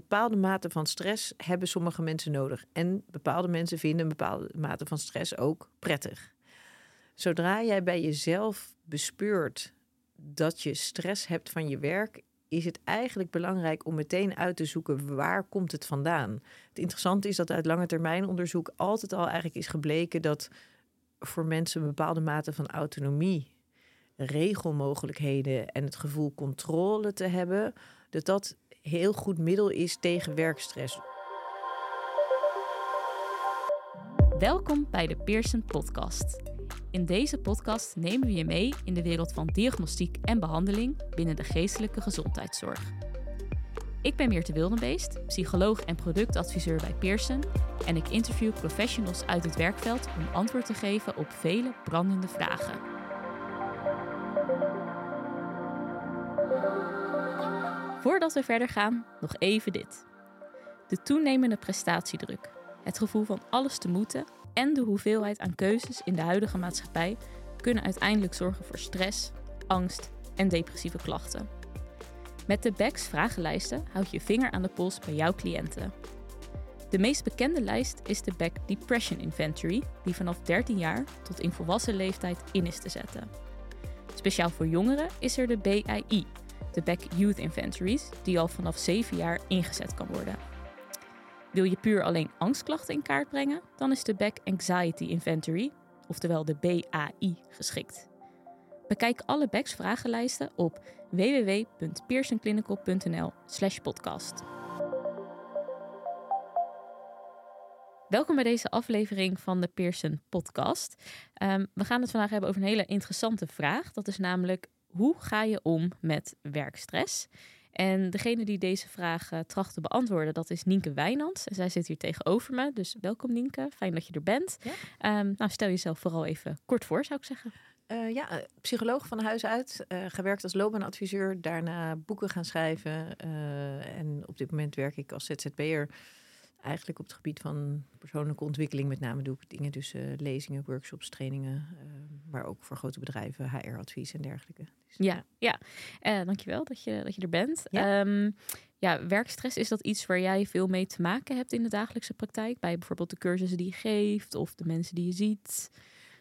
bepaalde mate van stress hebben sommige mensen nodig. En bepaalde mensen vinden een bepaalde mate van stress ook prettig. Zodra jij bij jezelf bespeurt dat je stress hebt van je werk, is het eigenlijk belangrijk om meteen uit te zoeken waar komt het vandaan. Het interessante is dat uit lange termijn onderzoek altijd al eigenlijk is gebleken dat voor mensen een bepaalde mate van autonomie, regelmogelijkheden en het gevoel controle te hebben, dat dat heel goed middel is tegen werkstress. Welkom bij de Pearson Podcast. In deze podcast nemen we je mee in de wereld van diagnostiek en behandeling binnen de geestelijke gezondheidszorg. Ik ben Meerte Wildenbeest, psycholoog en productadviseur bij Pearson en ik interview professionals uit het werkveld om antwoord te geven op vele brandende vragen. Voordat we verder gaan, nog even dit. De toenemende prestatiedruk, het gevoel van alles te moeten en de hoeveelheid aan keuzes in de huidige maatschappij kunnen uiteindelijk zorgen voor stress, angst en depressieve klachten. Met de BEX vragenlijsten houd je vinger aan de pols bij jouw cliënten. De meest bekende lijst is de BEC Depression Inventory, die vanaf 13 jaar tot in volwassen leeftijd in is te zetten. Speciaal voor jongeren is er de BII, de BEC Youth Inventories, die al vanaf 7 jaar ingezet kan worden. Wil je puur alleen angstklachten in kaart brengen, dan is de Back Anxiety Inventory, oftewel de BAI, geschikt. Bekijk alle Becks vragenlijsten op www.pearsonclinical.nl/podcast. Welkom bij deze aflevering van de Pearson Podcast. Um, we gaan het vandaag hebben over een hele interessante vraag. Dat is namelijk: hoe ga je om met werkstress? En degene die deze vraag uh, tracht te beantwoorden, dat is Nienke Wijnands. En zij zit hier tegenover me. Dus welkom Nienke, fijn dat je er bent. Ja. Um, nou, stel jezelf vooral even kort voor, zou ik zeggen. Uh, ja, eh, psycholoog van huis uit. Uh, gewerkt als loopbaanadviseur. Daarna boeken gaan schrijven. en op dit moment werk ik als ZZP'er eigenlijk op het gebied van persoonlijke ontwikkeling met name doe ik dingen dus lezingen, workshops, trainingen, uh, maar ook voor grote bedrijven, HR-advies en dergelijke. Dus, ja, ja. Uh, dankjewel dat je, dat je er bent. Ja. Um, ja, werkstress, is dat iets waar jij veel mee te maken hebt in de dagelijkse praktijk? Bij bijvoorbeeld de cursussen die je geeft of de mensen die je ziet?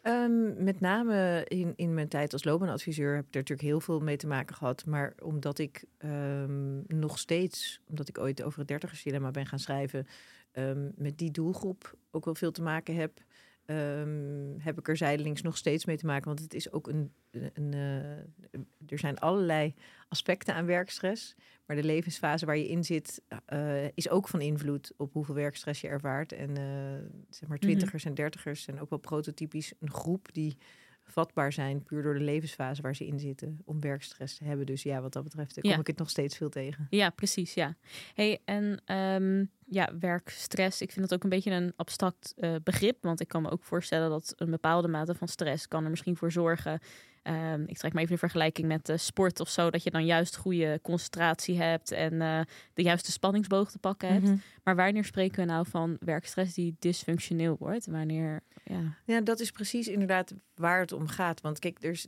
Um, met name in, in mijn tijd als loopbaanadviseur heb ik er natuurlijk heel veel mee te maken gehad. Maar omdat ik um, nog steeds, omdat ik ooit over het dertigersdilemma ben gaan schrijven, um, met die doelgroep ook wel veel te maken heb, um, heb ik er zijdelings nog steeds mee te maken. Want het is ook een. een uh, er zijn allerlei aspecten aan werkstress. Maar de levensfase waar je in zit, uh, is ook van invloed op hoeveel werkstress je ervaart. En uh, zeg maar, twintigers en dertigers zijn ook wel prototypisch een groep die vatbaar zijn, puur door de levensfase waar ze in zitten, om werkstress te hebben. Dus ja, wat dat betreft kom ja. ik het nog steeds veel tegen. Ja, precies, ja. Hey, en um, ja, werkstress, ik vind dat ook een beetje een abstract uh, begrip, want ik kan me ook voorstellen dat een bepaalde mate van stress kan er misschien voor zorgen. Um, ik trek maar even een vergelijking met uh, sport of zo, dat je dan juist goede concentratie hebt en uh, de juiste spanningsboog te pakken hebt. Mm -hmm. Maar wanneer spreken we nou van werkstress die dysfunctioneel wordt? Wanneer, ja. ja, dat is precies inderdaad waar het om gaat. Want kijk, is,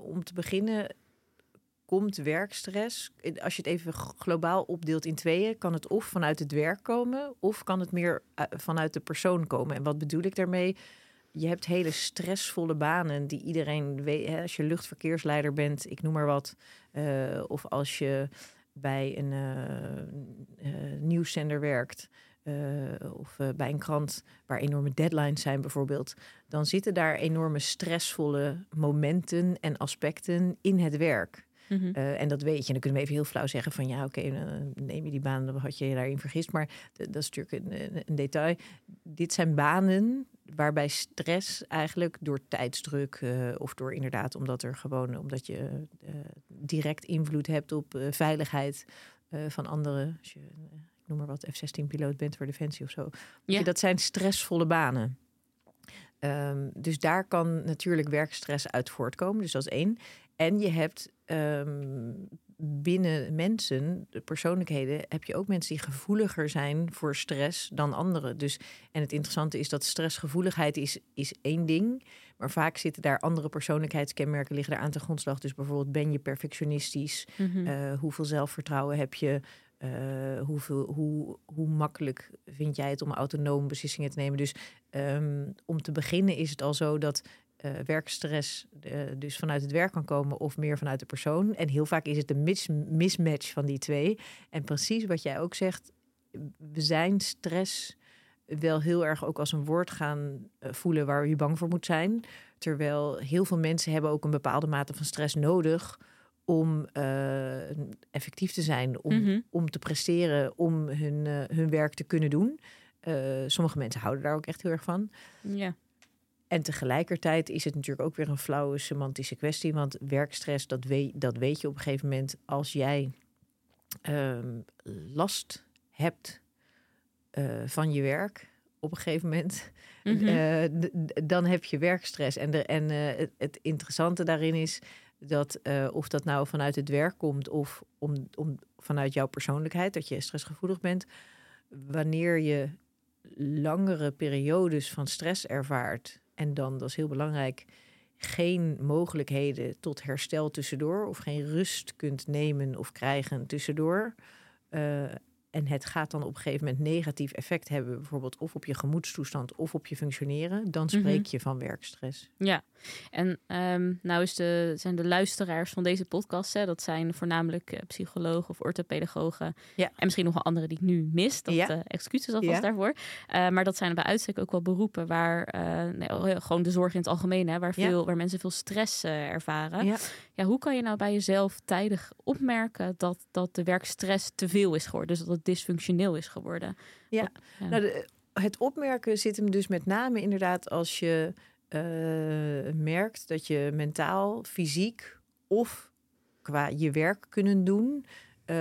om te beginnen komt werkstress, als je het even globaal opdeelt in tweeën, kan het of vanuit het werk komen, of kan het meer vanuit de persoon komen. En wat bedoel ik daarmee? Je hebt hele stressvolle banen die iedereen weet. Hè, als je luchtverkeersleider bent, ik noem maar wat. Uh, of als je bij een uh, nieuwszender werkt. of bij een krant waar enorme deadlines zijn bijvoorbeeld. Dan zitten daar enorme stressvolle momenten en aspecten in het werk. Mm -hmm. uh, en dat weet je. En dan kunnen we even heel flauw zeggen van ja, oké, okay, neem je die baan, dan had je je daarin vergist. Maar dat is natuurlijk een, een, detail. Dit zijn banen waarbij stress eigenlijk door tijdsdruk uh, of door inderdaad omdat er gewoon omdat je uh, direct invloed hebt op veiligheid van anderen. Als je, ik noem maar wat, F-16-piloot bent voor Defensie of zo. Ja. Dat zijn stressvolle banen. Um, dus daar kan natuurlijk werkstress uit voortkomen. Dus dat is één. En je hebt um, binnen mensen, de persoonlijkheden, heb je ook mensen die gevoeliger zijn voor stress dan anderen. Dus, en het interessante is dat stressgevoeligheid is, is één ding. Maar vaak zitten daar andere persoonlijkheidskenmerken liggen daar aan te grondslag. Dus bijvoorbeeld ben je perfectionistisch? Mm -hmm. uh, hoeveel zelfvertrouwen heb je? Uh, hoeveel, hoe, hoe makkelijk vind jij het om autonoom beslissingen te nemen? Dus ehm, om te beginnen is het al zo dat uh, werkstress uh, dus vanuit het werk kan komen of meer vanuit de persoon. En heel vaak is het een mis mismatch van die twee. En precies wat jij ook zegt, we zijn stress wel heel erg ook als een woord gaan voelen waar je bang voor moet zijn. Terwijl heel veel mensen hebben ook een bepaalde mate van stress nodig om uh, effectief te zijn, om, Mhm. om te presteren, om hun, hun werk te kunnen doen. Sommige mensen houden daar ook echt heel erg van. Ja. En tegelijkertijd is het natuurlijk ook weer een flauwe semantische kwestie. Want werkstress, dat weet, dat weet je op een gegeven moment als jij ehm, last hebt uh, van je werk. Op een gegeven moment, Mhm. uh, dan heb je werkstress. En, de, en uh, het, interessante daarin is dat of dat nou vanuit het werk komt of om, om, vanuit jouw persoonlijkheid, dat je stressgevoelig bent, wanneer je langere periodes van stress ervaart en dan, dat is heel belangrijk, geen mogelijkheden tot herstel tussendoor of geen rust kunt nemen of krijgen tussendoor. Uh, en het gaat dan op een gegeven moment negatief effect hebben, bijvoorbeeld of op je gemoedstoestand of op je functioneren, dan spreek Mhm. je van werkstress. Ja, en um, nou is de, zijn de luisteraars van deze podcast, hè, dat zijn voornamelijk uh, psychologen of orthopedagogen. Ja. En misschien nog wel andere die ik nu mis. Dat Ja. uh, excuses alvast Ja. daarvoor. Uh, maar dat zijn bij uitstek ook wel beroepen waar nee, gewoon de zorg in het algemeen, hè, waar, veel, waar mensen veel stress ervaren. Ja. Hoe kan je nou bij jezelf tijdig opmerken dat, dat de werkstress te veel is geworden? Dus dat het dysfunctioneel is geworden? Ja. Nou, de, het opmerken zit hem dus met name inderdaad als je eh, merkt dat je mentaal, fysiek of qua je werk kunnen doen, eh,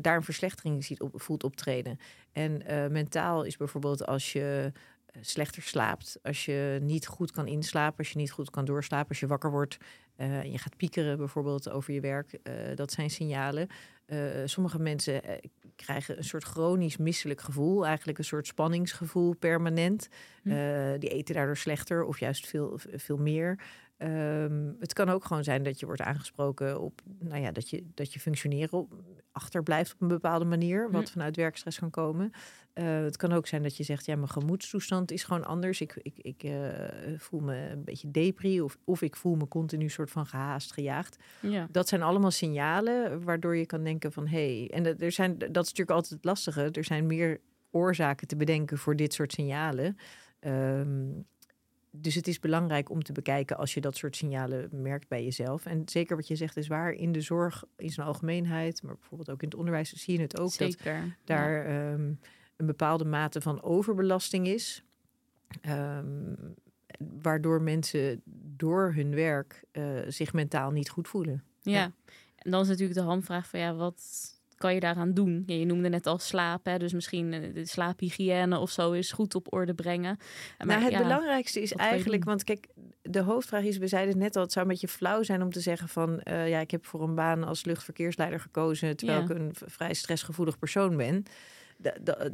daar een verslechtering ziet op, voelt optreden. En eh, mentaal is bijvoorbeeld als je slechter slaapt, als je niet goed kan inslapen, als je niet goed kan doorslapen, als je wakker wordt eh, je gaat piekeren bijvoorbeeld over je werk, eh, dat zijn signalen. Eh, sommige mensen krijgen een soort chronisch misselijk gevoel, eigenlijk een soort spanningsgevoel permanent. Hm. Die eten daardoor slechter of juist veel, veel meer. Ehm, het kan ook gewoon zijn dat je wordt aangesproken op, nou ja, dat je, dat je functioneren op, achterblijft op een bepaalde manier, wat Hm. vanuit werkstress kan komen. Eh, het kan ook zijn dat je zegt, ja, mijn gemoedstoestand is gewoon anders. Ik, ik, ik eh, voel me een beetje depri of, of ik voel me continu soort van gehaast, gejaagd. ja. Dat zijn allemaal signalen waardoor je kan denken van hé, hey, en dat- er zijn, dat is natuurlijk altijd het lastige. Er zijn meer oorzaken te bedenken voor dit soort signalen. Ehm, dus het is belangrijk om te bekijken als je dat soort signalen merkt bij jezelf. En zeker wat je zegt is waar, in de zorg in zijn algemeenheid, maar bijvoorbeeld ook in het onderwijs zie je het ook dat daar ehm, een bepaalde mate van overbelasting is. Ehm, waardoor mensen door hun werk eh, zich mentaal niet goed voelen. Ja. Ja. En dan is natuurlijk de hamvraag van ja, wat kan je daaraan doen? Ja, je noemde net al slapen, hè, dus misschien eh, de slaaphygiëne of zo is goed op orde brengen. Maar nou, het ja, belangrijkste is eigenlijk, want kijk, de hoofdvraag is, we zeiden het net al, het zou een beetje flauw zijn om te zeggen van, eh, ja, ik heb voor een baan als luchtverkeersleider gekozen, terwijl Ja. ik een vrij stressgevoelig persoon ben. Da- da-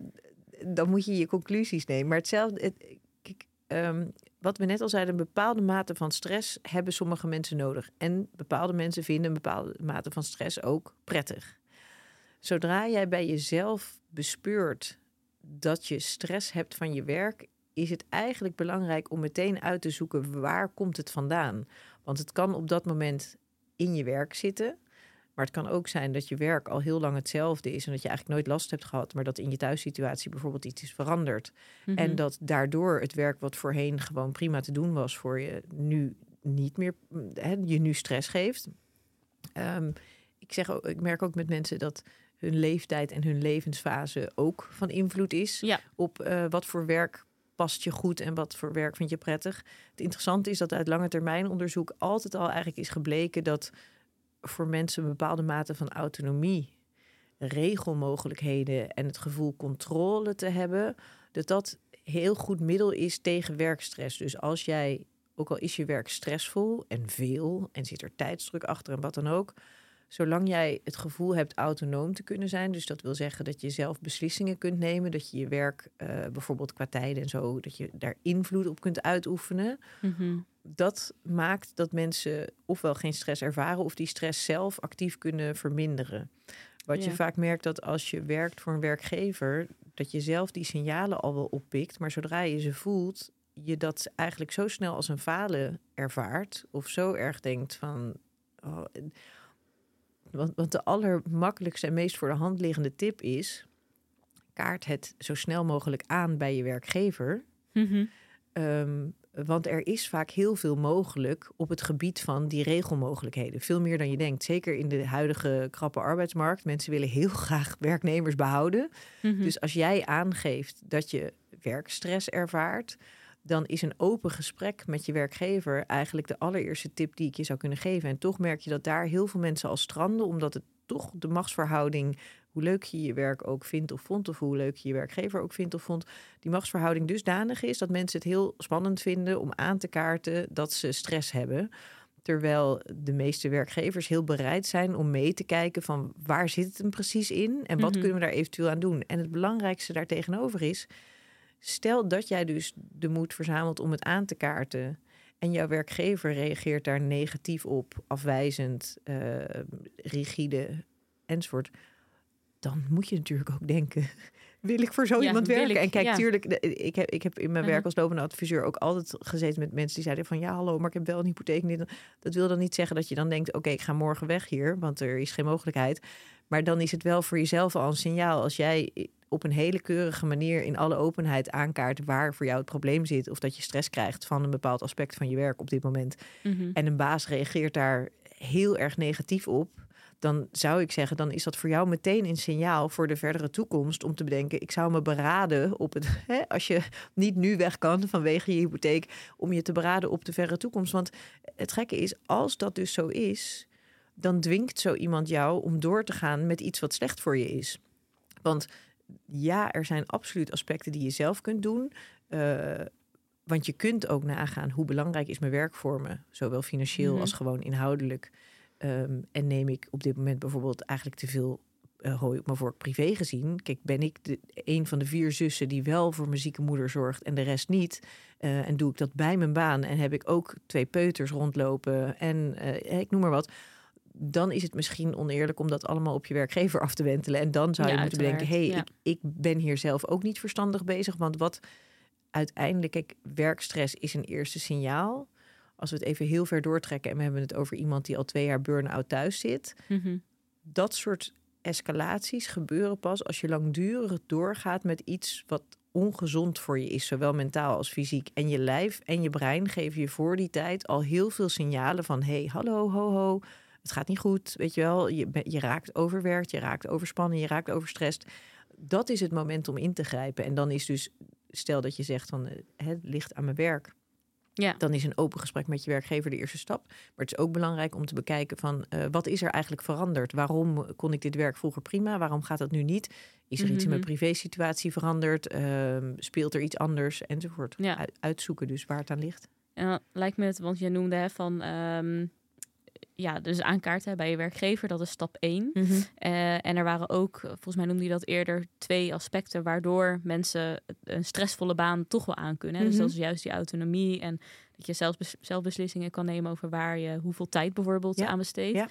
dan moet je je conclusies nemen. Maar hetzelfde, het, kijk, ehm, wat we net al zeiden, een bepaalde mate van stress hebben sommige mensen nodig. En bepaalde mensen vinden een bepaalde mate van stress ook prettig. Zodra jij bij jezelf bespeurt dat je stress hebt van je werk, is het eigenlijk belangrijk om meteen uit te zoeken waar komt het vandaan. Want het kan op dat moment in je werk zitten. Maar het kan ook zijn dat je werk al heel lang hetzelfde is en dat je eigenlijk nooit last hebt gehad, maar dat in je thuissituatie bijvoorbeeld iets is veranderd. mhm. En dat daardoor het werk wat voorheen gewoon prima te doen was voor je, nu niet meer, hè, je nu stress geeft. Ehm, ik, zeg ook, ik merk ook met mensen dat hun leeftijd en hun levensfase ook van invloed is Ja. op eh, wat voor werk past je goed en wat voor werk vind je prettig. Het interessante is dat uit lange termijn onderzoek altijd al eigenlijk is gebleken dat voor mensen een bepaalde mate van autonomie, regelmogelijkheden en het gevoel controle te hebben, dat dat heel goed middel is tegen werkstress. Dus als jij, ook al is je werk stressvol en veel en zit er tijdsdruk achter en wat dan ook, zolang jij het gevoel hebt autonoom te kunnen zijn, dus dat wil zeggen dat je zelf beslissingen kunt nemen, dat je je werk eh, bijvoorbeeld qua tijden en zo, dat je daar invloed op kunt uitoefenen, Mhm. dat maakt dat mensen ofwel geen stress ervaren of die stress zelf actief kunnen verminderen. Wat je vaak merkt dat als je werkt voor een werkgever, dat je zelf die signalen al wel oppikt, maar zodra je ze voelt, je dat eigenlijk zo snel als een falen ervaart of zo erg denkt van. Oh, want, want de allermakkelijkste en meest voor de hand liggende tip is: kaart het zo snel mogelijk aan bij je werkgever. Mhm. Ehm, want er is vaak heel veel mogelijk op het gebied van die regelmogelijkheden. Veel meer dan je denkt. Zeker in de huidige krappe arbeidsmarkt. Mensen willen heel graag werknemers behouden. Mhm. Dus als jij aangeeft dat je werkstress ervaart, dan is een open gesprek met je werkgever eigenlijk de allereerste tip die ik je zou kunnen geven. En toch merk je dat daar heel veel mensen al stranden, omdat het toch de machtsverhouding, hoe leuk je je werk ook vindt of vond, of hoe leuk je je werkgever ook vindt of vond, die machtsverhouding dusdanig is dat mensen het heel spannend vinden om aan te kaarten dat ze stress hebben. Terwijl de meeste werkgevers heel bereid zijn om mee te kijken van waar zit het hem precies in en wat Mhm. kunnen we daar eventueel aan doen. En het belangrijkste daartegenover is, stel dat jij dus de moed verzamelt om het aan te kaarten en jouw werkgever reageert daar negatief op, afwijzend, eh, rigide enzovoort, dan moet je natuurlijk ook denken. Wil ik voor zo Ja, iemand werken? ik, en kijk, ja. tuurlijk, ik heb, ik heb in mijn Mhm. werk als lopende adviseur ook altijd gezeten met mensen die zeiden van ja, hallo, maar ik heb wel een hypotheek. Dat wil dan niet zeggen dat je dan denkt, oké, ik ga morgen weg hier, want er is geen mogelijkheid. Maar dan is het wel voor jezelf al een signaal als jij op een hele keurige manier in alle openheid aankaart waar voor jou het probleem zit. Of dat je stress krijgt van een bepaald aspect van je werk op dit moment. Mhm. En een baas reageert daar heel erg negatief op. Dan zou ik zeggen, dan is dat voor jou meteen een signaal voor de verdere toekomst. Om te bedenken, ik zou me beraden op het. Hè, als je niet nu weg kan vanwege je hypotheek. Om je te beraden op de verre toekomst. Want het gekke is, als dat dus zo is. Dan dwingt zo iemand jou om door te gaan met iets wat slecht voor je is. Want ja, er zijn absoluut aspecten die je zelf kunt doen. Eh, want je kunt ook nagaan hoe belangrijk is mijn werk voor me. Zowel financieel Mhm. als gewoon inhoudelijk. Ehm, en neem ik op dit moment bijvoorbeeld eigenlijk te veel eh hooi op mijn vork privé gezien. Kijk, ben ik de, een van de vier zussen die wel voor mijn zieke moeder zorgt en de rest niet. Eh, en doe ik dat bij mijn baan en heb ik ook twee peuters rondlopen en ik noem maar wat. Dan is het misschien oneerlijk om dat allemaal op je werkgever af te wentelen. En dan zou je Ja, moeten bedenken: hé, hey, ik, ik ben hier zelf ook niet verstandig bezig. Want wat uiteindelijk, kijk, werkstress is een eerste signaal. Als we het even heel ver doortrekken en we hebben het over iemand die al twee jaar burn-out thuis zit. Mhm. Dat soort escalaties gebeuren pas als je langdurig doorgaat met iets wat ongezond voor je is, zowel mentaal als fysiek. En je lijf en je brein geven je voor die tijd al heel veel signalen van: hey, hallo, ho, ho, het gaat niet goed. Weet je wel, je, je raakt overwerkt, je raakt overspannen, je raakt overstrest. Dat is het moment om in te grijpen. En dan is dus, stel dat je zegt van eh, het ligt aan mijn werk. Ja. Dan is een open gesprek met je werkgever de eerste stap. Maar het is ook belangrijk om te bekijken van eh, wat is er eigenlijk veranderd? Waarom kon ik dit werk vroeger prima? Waarom gaat dat nu niet? Is er iets in mijn Mhm. privésituatie veranderd? Ehm, speelt er iets anders? Enzovoort. Ja. Uit- uitzoeken dus waar het aan ligt. Dan lijkt me het, want je noemde hè, van ehm, ja, dus aankaarten bij je werkgever, dat is stap 1. Eh, en er waren ook, volgens mij noemde je dat eerder, twee aspecten waardoor mensen een stressvolle baan toch wel aan kunnen. Dus Mhm. dat is juist die autonomie en dat je zelf, zelf beslissingen kan nemen over waar je hoeveel tijd bijvoorbeeld Ja, aan besteedt. ja.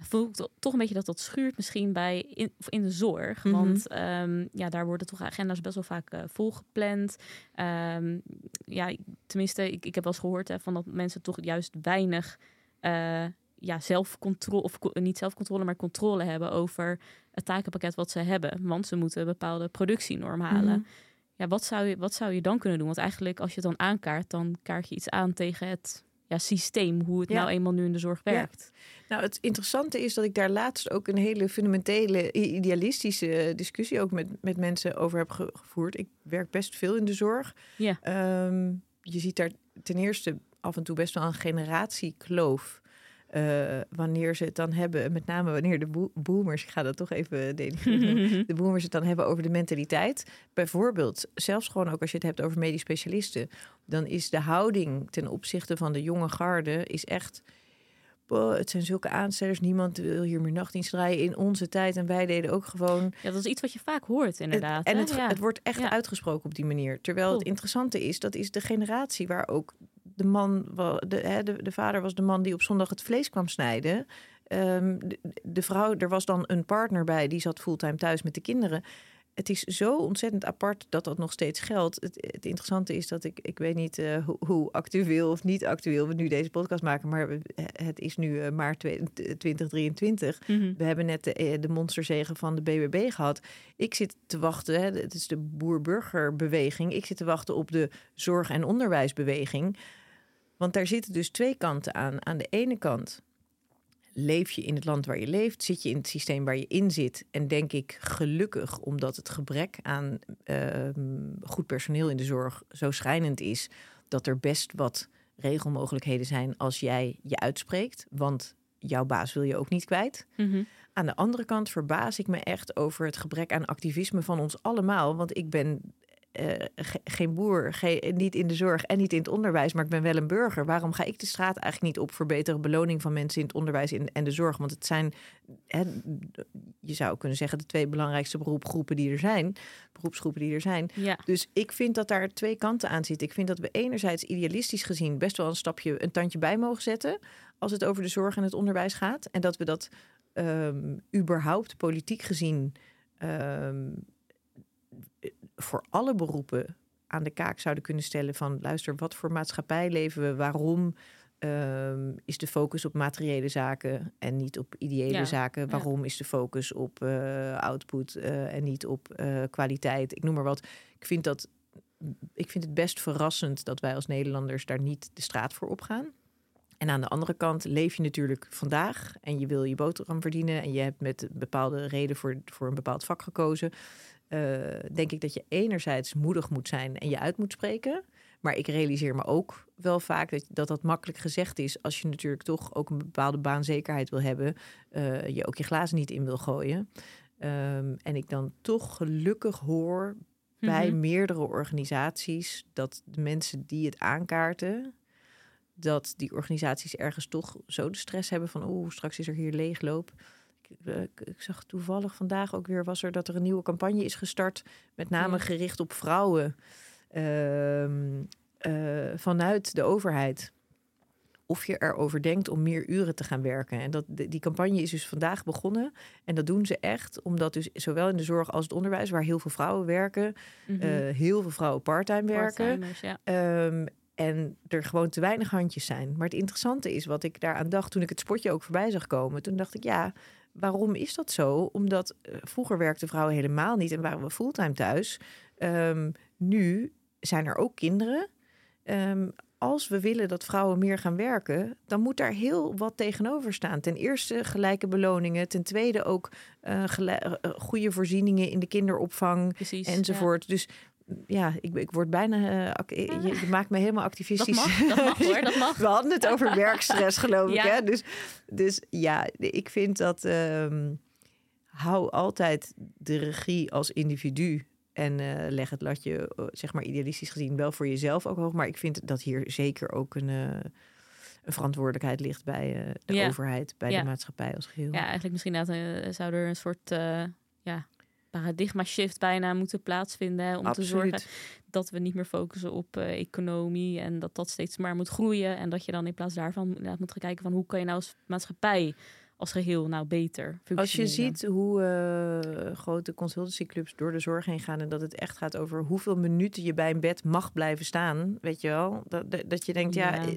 Voel ik to- toch een beetje dat dat schuurt misschien bij in de zorg. Mhm. Want ehm, ja, daar worden toch agenda's best wel vaak eh, volgepland. Ehm, ja, tenminste, ik, ik heb wel eens gehoord hè, van dat mensen toch juist weinig eh, ja, zelfcontrole, of niet zelfcontrole, maar controle hebben over het takenpakket wat ze hebben. Want ze moeten een bepaalde productienorm halen. Mhm. Ja, wat zou, je, wat zou je dan kunnen doen? Want eigenlijk, als je het dan aankaart, dan kaart je iets aan tegen het ja, systeem, hoe het Ja. nou eenmaal nu in de zorg Ja. werkt. Nou, het interessante is dat ik daar laatst ook een hele fundamentele, idealistische discussie ook met, met mensen over heb ge- gevoerd. Ik werk best veel in de zorg. Ja. Ehm, je ziet daar ten eerste af en toe best wel een generatiekloof. eh, wanneer ze het dan hebben, met name wanneer de bo- boomers, ik ga dat toch even denigreren, de boomers het dan hebben over de mentaliteit. Bijvoorbeeld, zelfs gewoon ook als je het hebt over medisch specialisten, dan is de houding ten opzichte van de jonge garde is echt. "Boah, het zijn zulke aanstellers, niemand wil hier meer nachtdienst draaien in onze tijd. En wij deden ook gewoon. Ja, dat is iets wat je vaak hoort, inderdaad. en het, ja. het wordt echt Ja. uitgesproken op die manier. Terwijl het interessante is, dat is de generatie waar ook de man, de, de, de vader was de man die op zondag het vlees kwam snijden. ehm, de, de vrouw, er was dan een partner bij, die zat fulltime thuis met de kinderen het is zo ontzettend apart dat dat nog steeds geldt. Het, het interessante is dat ik, ik weet niet uh, hoe, hoe, actueel of niet actueel we nu deze podcast maken, maar het is nu uh, maart 2023. Mm -hmm. We hebben net de, eh, de monsterzegen van de BBB gehad. Ik zit te wachten, hè, het is de boer-burgerbeweging. Ik zit te wachten op de zorg- en onderwijsbeweging. Want daar zitten dus twee kanten aan. Aan de ene kant leef je in het land waar je leeft, zit je in het systeem waar je in zit. En denk ik gelukkig, omdat het gebrek aan uh, goed personeel in de zorg zo schrijnend is, dat er best wat regelmogelijkheden zijn als jij je uitspreekt. Want jouw baas wil je ook niet kwijt. Mm -hmm. Aan de andere kant verbaas ik me echt over het gebrek aan activisme van ons allemaal. Want ik ben uh, geen boer, niet in de zorg en niet in het onderwijs, maar ik ben wel een burger. Waarom ga ik de straat eigenlijk niet op voor betere beloning van mensen in het onderwijs en de zorg? Want het zijn, hè, je zou kunnen zeggen, de twee belangrijkste beroepgroepen die er zijn, beroepsgroepen die er zijn. Ja. Dus ik vind dat daar twee kanten aan zitten. Ik vind dat we enerzijds idealistisch gezien best wel een stapje, een tandje bij mogen zetten als het over de zorg en het onderwijs gaat. En dat we dat um, überhaupt politiek gezien. Um, voor alle beroepen aan de kaak zouden kunnen stellen van luister, wat voor maatschappij leven we? Waarom um, is de focus op materiële zaken en niet op ideële ja, zaken? Waarom ja. is de focus op uh, output uh, en niet op uh, kwaliteit? Ik noem maar wat. Ik vind dat ik vind het best verrassend dat wij als Nederlanders daar niet de straat voor opgaan. En aan de andere kant leef je natuurlijk vandaag en je wil je boterham verdienen en je hebt met een bepaalde reden voor, voor een bepaald vak gekozen uh, denk ik dat je enerzijds moedig moet zijn en je uit moet spreken. Maar ik realiseer me ook wel vaak dat dat, dat makkelijk gezegd is. Als je natuurlijk toch ook een bepaalde baanzekerheid wil hebben. Uh, je ook je glazen niet in wil gooien. Um, en ik dan toch gelukkig hoor bij mm -hmm. meerdere organisaties dat de mensen die het aankaarten. Dat die organisaties ergens toch zo de stress hebben van, oeh, straks is er hier leegloop. Ik, ik, zag toevallig vandaag ook weer was er dat er een nieuwe campagne is gestart, met name ja. gericht op vrouwen uh, uh, vanuit de overheid. Of je erover denkt om meer uren te gaan werken. En dat, die campagne is dus vandaag begonnen. En dat doen ze echt omdat dus zowel in de zorg als het onderwijs, waar heel veel vrouwen werken, mm -hmm. uh, heel veel vrouwen parttime werken. Ja. Um, en er gewoon te weinig handjes zijn. Maar het interessante is wat ik daaraan dacht toen ik het spotje ook voorbij zag komen. Toen dacht ik, ja, waarom is dat zo? Omdat uh, vroeger werkten vrouwen helemaal niet en waren we fulltime thuis. Um, nu zijn er ook kinderen. Um, als we willen dat vrouwen meer gaan werken, dan moet daar heel wat tegenover staan. Ten eerste gelijke beloningen. Ten tweede ook uh, goede voorzieningen in de kinderopvang Precies, enzovoort. Ja. Dus ja, ik, ik word bijna. Uh, je, je, maakt me helemaal activistisch. Dat mag, dat mag hoor, dat mag. We hadden het over werkstress, geloof ja. ik. Hè? Dus, dus ja, ik vind dat. Um, hou altijd de regie als individu. En uh, leg het latje, zeg maar idealistisch gezien, wel voor jezelf ook hoog. Maar ik vind dat hier zeker ook een, uh, een verantwoordelijkheid ligt bij de ja. overheid, bij ja. de maatschappij als geheel. Ja, eigenlijk misschien dat, zou er een soort ja, paradigma shift bijna moeten plaatsvinden. Hè, om Absoluut. te zorgen dat we niet meer focussen op uh, economie en dat dat steeds maar moet groeien. En dat je dan in plaats daarvan inderdaad moet gaan kijken van hoe kan je nou als maatschappij als geheel nou beter Als je ziet hoe uh, grote consultancyclubs door de zorg heen gaan en dat het echt gaat over hoeveel minuten je bij een bed mag blijven staan, weet je wel, dat, dat je denkt ja. ja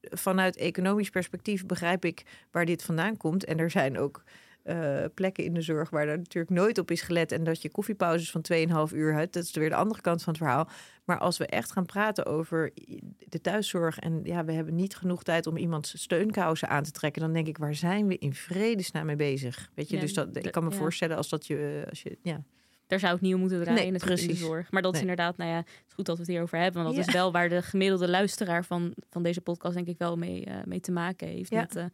vanuit economisch perspectief begrijp ik waar dit vandaan komt en er zijn ook uh, plekken in de zorg waar er natuurlijk nooit op is gelet. En dat je koffiepauzes van 2,5 uur hebt. Dat is weer de andere kant van het verhaal. Maar als we echt gaan praten over de thuiszorg. En ja, we hebben niet genoeg tijd om iemands steunkousen aan te trekken. Dan denk ik, waar zijn we in vredesnaam mee bezig? Weet je, ja, dus dat, ik kan me ja. voorstellen als dat je. Als je ja. Daar zou het nieuw moeten draaien nee, precies. in de zorg. Maar dat nee. is inderdaad, nou ja, het is goed dat we het hierover hebben. Want dat ja. is wel waar de gemiddelde luisteraar van, van deze podcast denk ik wel mee, uh, mee te maken heeft. Ja. Met, uh,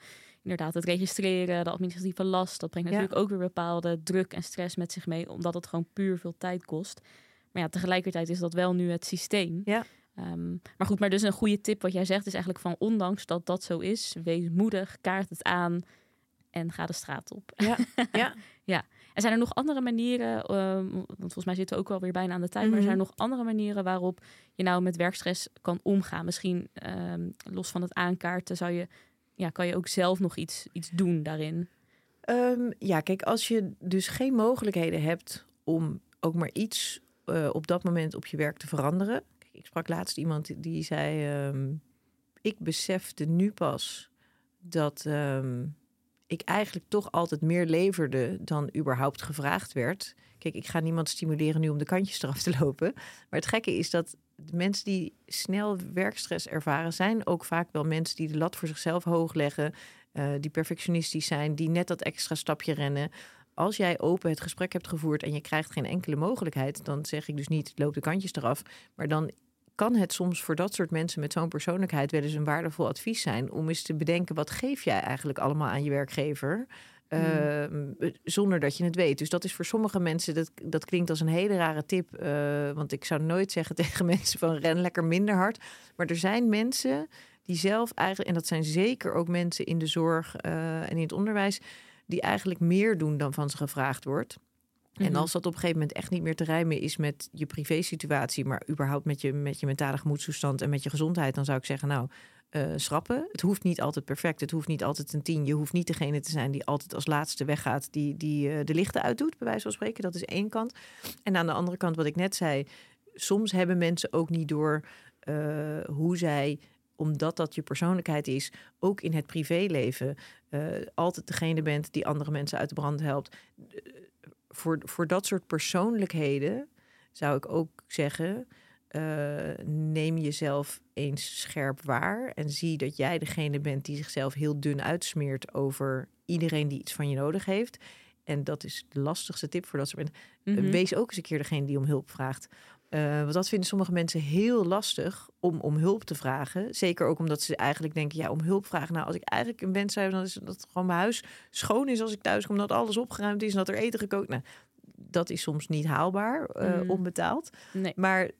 inderdaad het registreren, de administratieve last. Dat brengt natuurlijk ja. ook weer bepaalde druk en stress met zich mee, omdat het gewoon puur veel tijd kost. Maar ja, tegelijkertijd is dat wel nu het systeem. Ja. Um, maar goed, maar dus een goede tip wat jij zegt is eigenlijk van ondanks dat dat zo is, wees moedig, kaart het aan en ga de straat op. Ja, ja. ja. En zijn er nog andere manieren, um, want volgens mij zitten we ook wel weer bijna aan de tijd, mm -hmm. maar zijn er nog andere manieren waarop je nou met werkstress kan omgaan? Misschien um, los van het aankaarten zou je ja, kan je ook zelf nog iets, iets doen daarin? Ehm, ja, kijk, als je dus geen mogelijkheden hebt om ook maar iets uh, op dat moment op je werk te veranderen. Kijk, ik sprak laatst iemand die zei: ehm, Ik besefte nu pas dat ehm, ik eigenlijk toch altijd meer leverde dan überhaupt gevraagd werd. Kijk, ik ga niemand stimuleren nu om de kantjes eraf te lopen. Maar het gekke is dat de mensen die snel werkstress ervaren, zijn ook vaak wel mensen die de lat voor zichzelf hoog leggen. Uh, die perfectionistisch zijn, die net dat extra stapje rennen. Als jij open het gesprek hebt gevoerd en je krijgt geen enkele mogelijkheid, dan zeg ik dus niet loop de kantjes eraf. Maar dan kan het soms voor dat soort mensen met zo'n persoonlijkheid wel eens een waardevol advies zijn om eens te bedenken wat geef jij eigenlijk allemaal aan je werkgever. Uh, zonder dat je het weet. Dus dat is voor sommige mensen, dat, dat klinkt als een hele rare tip. Uh, want ik zou nooit zeggen tegen mensen van ren lekker minder hard. Maar er zijn mensen die zelf eigenlijk, en dat zijn zeker ook mensen in de zorg uh, en in het onderwijs, die eigenlijk meer doen dan van ze gevraagd wordt. En Mhm. als dat op een gegeven moment echt niet meer te rijmen is met je privésituatie, maar überhaupt met je, met je mentale gemoedstoestand en met je gezondheid, dan zou ik zeggen, nou, eh, schrappen. Het hoeft niet altijd perfect. Het hoeft niet altijd een tien. Je hoeft niet degene te zijn die altijd als laatste weggaat, die, die eh, de lichten uitdoet, bij wijze van spreken. Dat is één kant. En aan de andere kant, wat ik net zei, soms hebben mensen ook niet door eh, hoe zij omdat dat je persoonlijkheid is, ook in het privéleven, altijd degene bent die andere mensen uit de brand helpt. Voor, voor dat soort persoonlijkheden zou ik ook zeggen: eh, neem jezelf eens scherp waar en zie dat jij degene bent die zichzelf heel dun uitsmeert over iedereen die iets van je nodig heeft. En dat is de lastigste tip voor dat soort mensen. Mhm. Wees ook eens een keer degene die om hulp vraagt. Eh, want dat vinden sommige mensen heel lastig om om hulp te vragen. Zeker ook omdat ze eigenlijk denken, ja, om hulp vragen. Nou, als ik eigenlijk een wens heb, dan is dat gewoon mijn huis schoon is als ik thuis kom, dat alles opgeruimd is en dat er eten gekookt. Nou, dat is soms niet haalbaar, eh, Mm. onbetaald. Nee. Maar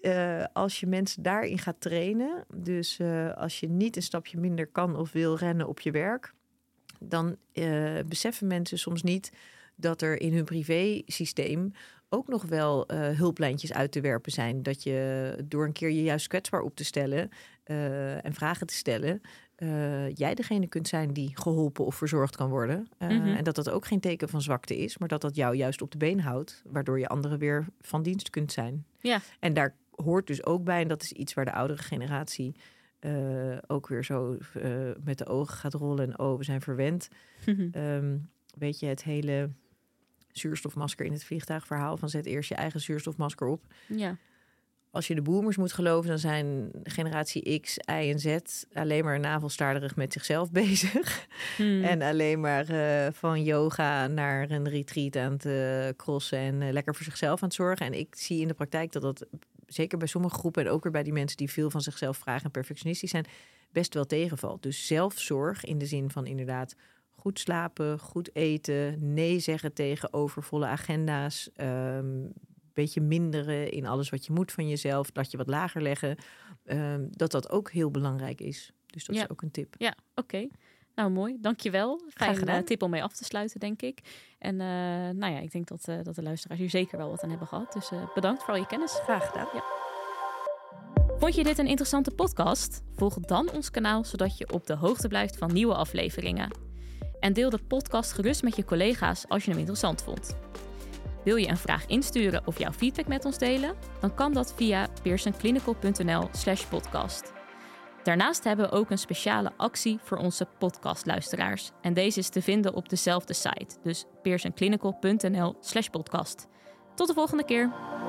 eh, als je mensen daarin gaat trainen, dus eh, als je niet een stapje minder kan of wil rennen op je werk, dan eh, beseffen mensen soms niet dat er in hun privé-systeem ook nog wel hulplijntjes uit te werpen zijn. Dat je door een keer je juist kwetsbaar op te stellen en vragen te stellen, jij degene kunt zijn die geholpen of verzorgd kan worden. Mhm. En dat dat ook geen teken van zwakte is, maar dat dat jou juist op de been houdt, waardoor je anderen weer van dienst kunt zijn. Ja. En daar hoort dus ook bij, en dat is iets waar de oudere generatie eh, ook weer zo eh, met de ogen gaat rollen en oh, we zijn verwend. Ehm, weet je, het hele zuurstofmasker in het vliegtuigverhaal van zet eerst je eigen zuurstofmasker op. ja. Als je de boomers moet geloven, dan zijn generatie X, Y en Z alleen maar navelstaarderig met zichzelf bezig. Hmm. En alleen maar eh, van yoga naar een retreat aan het crossen en lekker voor zichzelf aan het zorgen. En ik zie in de praktijk dat dat zeker bij sommige groepen en ook weer bij die mensen die veel van zichzelf vragen en perfectionistisch zijn, best wel tegenvalt. Dus zelfzorg in de zin van inderdaad goed slapen, goed eten, nee zeggen tegen overvolle agenda's, ehm beetje minderen in alles wat je moet van jezelf, dat je wat lager leggen, ehm, dat dat ook heel belangrijk is. Dus dat Ja. is ook een tip. Ja, oké. Nou, mooi. Dankjewel. Fijn gedaan. eh, tip om mee af te sluiten, denk ik. En eh, nou ja, ik denk dat, eh, dat de luisteraars hier zeker wel wat aan hebben gehad. Dus bedankt voor al je kennis. Graag gedaan. Vond je dit een interessante podcast? Volg dan ons kanaal, zodat je op de hoogte blijft van nieuwe afleveringen. En deel de podcast gerust met je collega's als je hem interessant vond. Wil je een vraag insturen of jouw feedback met ons delen? Dan kan dat via pearsonclinical.nl slash podcast. Daarnaast hebben we ook een speciale actie voor onze podcastluisteraars. En deze is te vinden op dezelfde site, dus pearsonclinical.nl slash podcast. Tot de volgende keer!